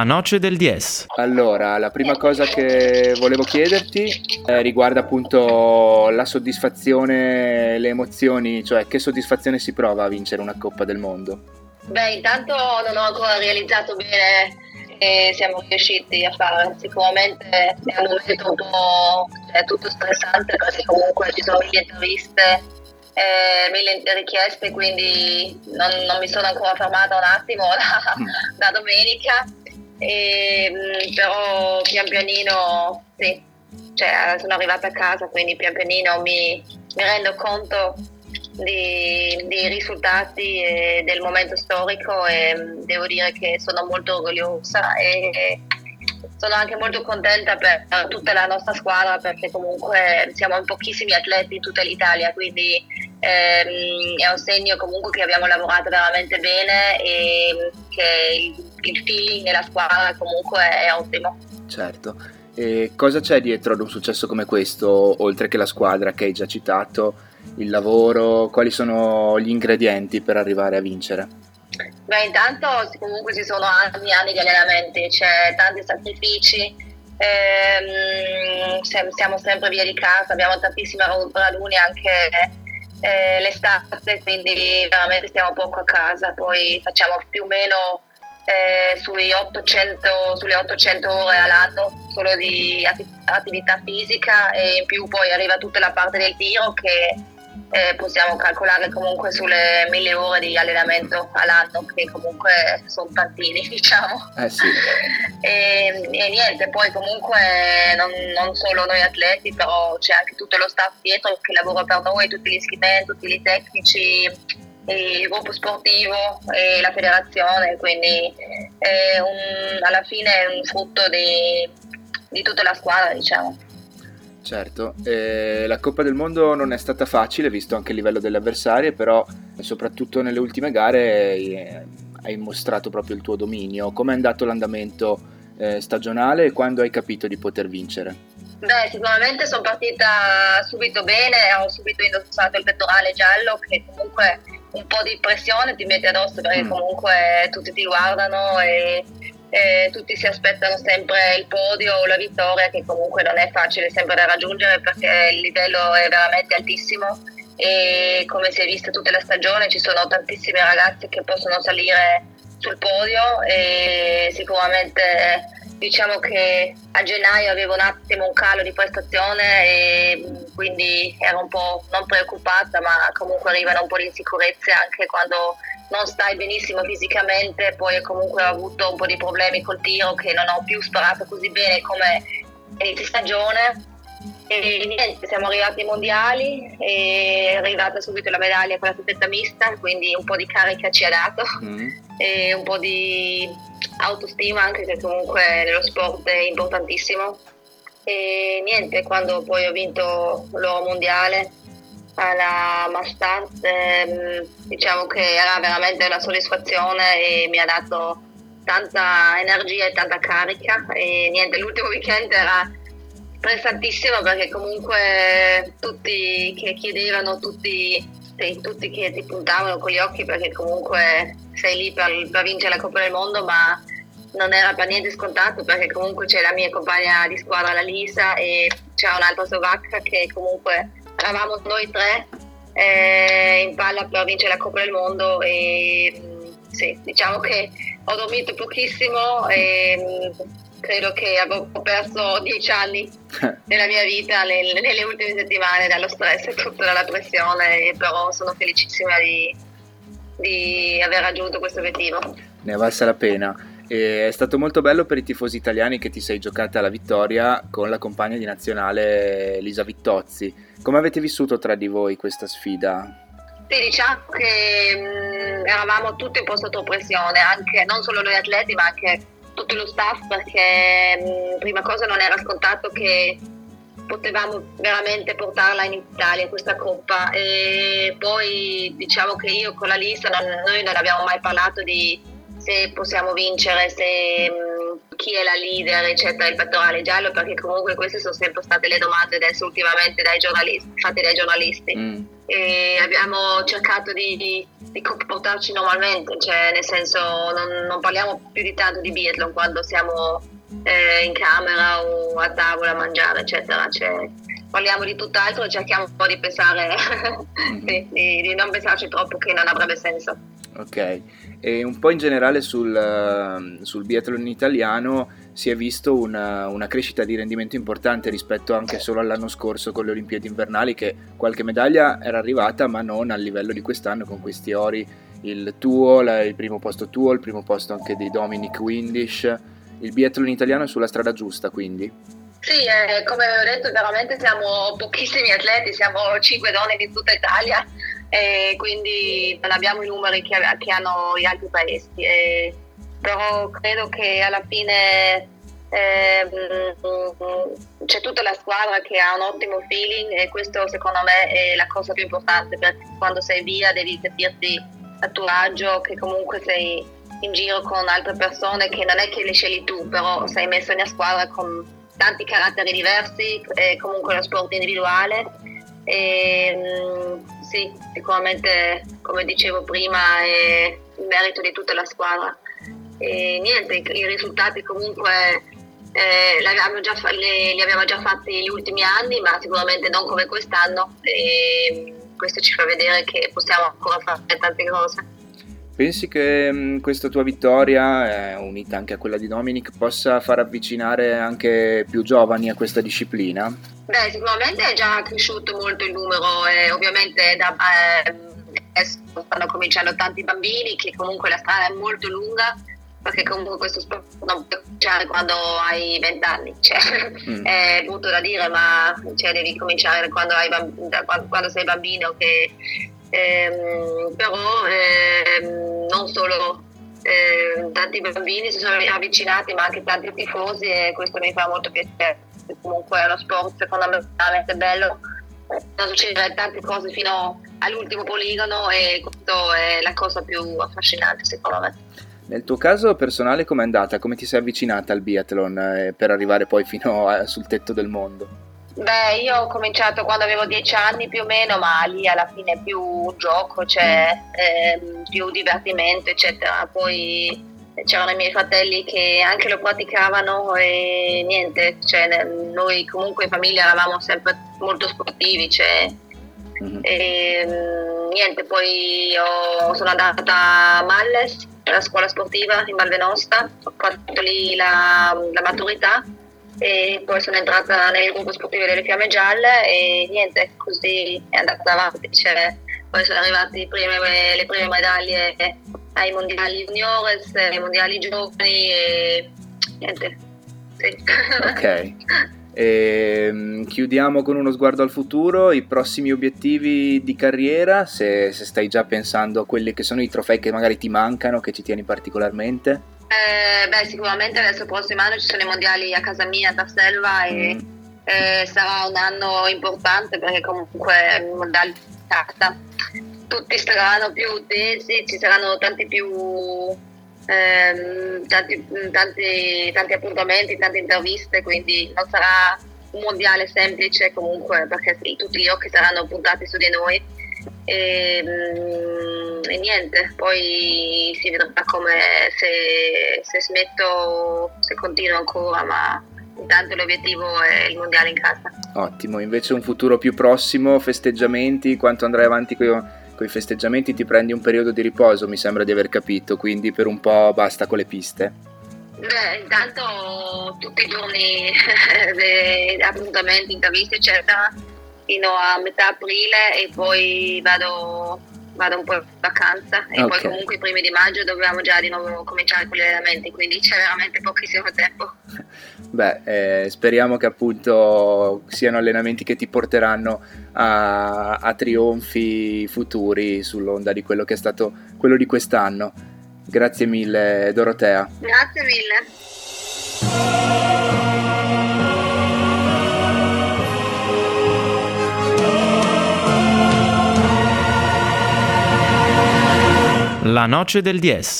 La noce del DS. Allora, la prima cosa che volevo chiederti eh, riguarda appunto la soddisfazione, le emozioni, cioè che soddisfazione si prova a vincere una Coppa del Mondo? Beh, intanto non ho ancora realizzato bene che siamo riusciti a fare. Sicuramente è un momento un po' cioè, tutto stressante perché comunque ci sono mille interviste, eh, mille richieste, quindi non, non, mi sono ancora fermata un attimo da, da domenica, e, mm, però pian pianino sì, cioè, sono arrivata a casa, quindi pian pianino mi, mi rendo conto di, di, risultati e del momento storico e mm, devo dire che sono molto orgogliosa e sono anche molto contenta per tutta la nostra squadra perché comunque siamo pochissimi atleti in tutta l'Italia, quindi ehm, è un segno comunque che abbiamo lavorato veramente bene e che il, il feeling nella squadra comunque è ottimo. Certo. E cosa c'è dietro ad un successo come questo, oltre che la squadra che hai già citato, il lavoro, quali sono gli ingredienti per arrivare a vincere? Beh, intanto comunque ci sono anni e anni di allenamenti, c'è tanti sacrifici, ehm, siamo sempre via di casa, abbiamo tantissime raduni anche eh, l'estate, quindi veramente stiamo poco a casa, poi facciamo più o meno eh, 800, sulle 800 ore all'anno solo di attività fisica e in più poi arriva tutta la parte del tiro che eh, possiamo calcolare comunque sulle mille ore di allenamento all'anno che comunque sono tantini diciamo eh sì. e, e, niente poi comunque non, non, solo noi atleti però c'è anche tutto lo staff dietro che lavora per noi tutti gli schimenti, tutti i tecnici il gruppo sportivo e la federazione, quindi un, alla fine è un frutto di, di tutta la squadra, diciamo. Certo, eh, la Coppa del Mondo non è stata facile, visto anche il livello delle avversarie, però soprattutto nelle ultime gare eh, hai mostrato proprio il tuo dominio. Come è andato l'andamento eh, stagionale e quando hai capito di poter vincere? Beh, sicuramente sono partita subito bene, ho subito indossato il pettorale giallo che comunque un po' di pressione ti mette addosso perché mm. comunque tutti ti guardano e eh, tutti si aspettano sempre il podio o la vittoria che comunque non è facile sempre da raggiungere perché il livello è veramente altissimo. E come si è visto tutta la stagione ci sono tantissime ragazze che possono salire sul podio e sicuramente diciamo che a gennaio avevo un attimo un calo di prestazione e quindi ero un po' non preoccupata ma comunque arrivano un po' di insicurezze anche quando non stai benissimo fisicamente, poi comunque ho avuto un po' di problemi col tiro che non ho più sparato così bene come inizio stagione. E niente, siamo arrivati ai mondiali e è arrivata subito la medaglia con la stafetta mista, quindi un po' di carica ci ha dato mm. e un po' di autostima anche che comunque nello sport è importantissimo. E niente, quando poi ho vinto l'oro mondiale alla Mastart ehm, diciamo che era veramente una soddisfazione e mi ha dato tanta energia e tanta carica e niente l'ultimo weekend era stressantissimo perché comunque tutti che chiedevano tutti, tutti che ti puntavano con gli occhi perché comunque sei lì per, per vincere la Coppa del Mondo ma non era per niente scontato perché comunque c'è la mia compagna di squadra la Lisa e c'era un'altra slovacca che comunque eravamo noi tre eh, in palla per vincere la Coppa del Mondo e mm, sì, diciamo che ho dormito pochissimo e mm, credo che avevo perso dieci anni della mia vita nelle, nelle ultime settimane dallo stress e tutta dalla pressione, però sono felicissima di, di aver raggiunto questo obiettivo. Ne è valsa la pena. E è stato molto bello per i tifosi italiani che ti sei giocata la vittoria con la compagna di nazionale Lisa Vittozzi. Come avete vissuto tra di voi questa sfida? Sì, diciamo che mh, mm, eravamo tutti un po' sotto pressione, anche, non solo noi atleti ma anche tutto lo staff perché mh, mm, prima cosa non era scontato che potevamo veramente portarla in Italia questa coppa e poi diciamo che io con la lista non, noi non abbiamo mai parlato di se possiamo vincere, se mh, mm, chi è la leader, eccetera, il pettorale giallo, perché comunque queste sono sempre state le domande adesso ultimamente dai giornalisti, fatte dai giornalisti. Mm. E abbiamo cercato di, di, di, comportarci normalmente, cioè nel senso non, non, parliamo più di tanto di biathlon quando siamo eh, in camera o a tavola a mangiare, eccetera. Cioè, parliamo di tutt'altro e cerchiamo un po' di pensare, mm-hmm. di, di non pensarci troppo che non avrebbe senso. Ok, e un po' in generale sul, ehm, sul biathlon italiano si è visto una, una, crescita di rendimento importante rispetto anche solo all'anno scorso con le Olimpiadi invernali che qualche medaglia era arrivata ma non al livello di quest'anno con questi ori, il tuo, la, il primo posto tuo, il primo posto anche di Dominic Windish, il biathlon italiano è sulla strada giusta quindi? Sì, eh, come ho detto veramente siamo pochissimi atleti, siamo cinque donne di tutta Italia e quindi non abbiamo i numeri che, che hanno gli altri paesi. E, però credo che alla fine eh, c'è tutta la squadra che ha un ottimo feeling e questo secondo me è la cosa più importante perché quando sei via devi sentirti a tuo agio che comunque sei in giro con altre persone che non è che le scegli tu però sei messo in una squadra con tanti caratteri diversi e comunque lo sport individuale e, sì, sicuramente come dicevo prima è il merito di tutta la squadra. E niente, i risultati comunque eh, già, li, li, abbiamo già fatti negli ultimi anni, ma sicuramente non come quest'anno e questo ci fa vedere che possiamo ancora fare tante cose. Pensi che mh, questa tua vittoria, eh, unita anche a quella di Dominic, possa far avvicinare anche più giovani a questa disciplina? Beh, sicuramente è già cresciuto molto il numero e ovviamente da, eh, adesso stanno cominciando tanti bambini che comunque la strada è molto lunga perché comunque questo sport non può cominciare quando hai 20 anni, cioè, mm. è brutto da dire ma cioè, devi cominciare quando, hai, quando, quando sei bambino che ehm, però ehm, non solo eh, tanti bambini si sono avvicinati ma anche tanti tifosi e questo mi fa molto piacere comunque è uno sport secondo me veramente bello non succedere tante cose fino all'ultimo poligono e questo è la cosa più affascinante secondo me nel tuo caso personale com'è andata? Come ti sei avvicinata al biathlon eh, per arrivare poi fino a, sul tetto del mondo? Beh, io ho cominciato quando avevo dieci anni più o meno, ma lì alla fine più gioco, cioè ehm, più divertimento, eccetera. Poi c'erano i miei fratelli che anche lo praticavano e niente, cioè, noi comunque in famiglia eravamo sempre molto sportivi, cioè, mm-hmm. e, niente, poi sono andata a Malles, alla scuola sportiva in Valvenosta, ho fatto lì la, la maturità e poi sono entrata nel gruppo sportivo delle Fiamme Gialle e niente, così è andata avanti. Cioè, poi sono arrivate prime, le prime medaglie ai mondiali juniores, ai mondiali giovani e niente. Sì. Ok. E, ehm, chiudiamo con uno sguardo al futuro, i prossimi obiettivi di carriera, se, se stai già pensando a quelli che sono i trofei che magari ti mancano, che ci tieni particolarmente. Eh, beh, sicuramente adesso il prossimo anno ci sono i mondiali a casa mia, a Selva e eh, sarà un anno importante perché comunque mondiale di carta. Tutti saranno più tesi, ci saranno tanti più ehm, tanti, tanti, tanti appuntamenti, tante interviste, quindi non sarà un mondiale semplice comunque perché sì, tutti gli occhi saranno puntati su di noi. E, mm, e niente, poi si vedrà come se, se smetto, se continuo ancora, ma intanto l'obiettivo è il mondiale in casa. Ottimo, invece un futuro più prossimo, festeggiamenti, quanto andrai avanti con i festeggiamenti ti prendi un periodo di riposo, mi sembra di aver capito, quindi per un po' basta con le piste. Beh, intanto tutti i giorni appuntamenti, interviste eccetera fino a metà aprile e poi vado vado un po' in vacanza e okay. poi comunque i primi di maggio dobbiamo già di nuovo cominciare con gli allenamenti, quindi c'è veramente pochissimo tempo. Beh, eh, speriamo che appunto siano allenamenti che ti porteranno a, a trionfi futuri sull'onda di quello che è stato quello di quest'anno. Grazie mille Dorotea. Grazie mille. La noce del 10.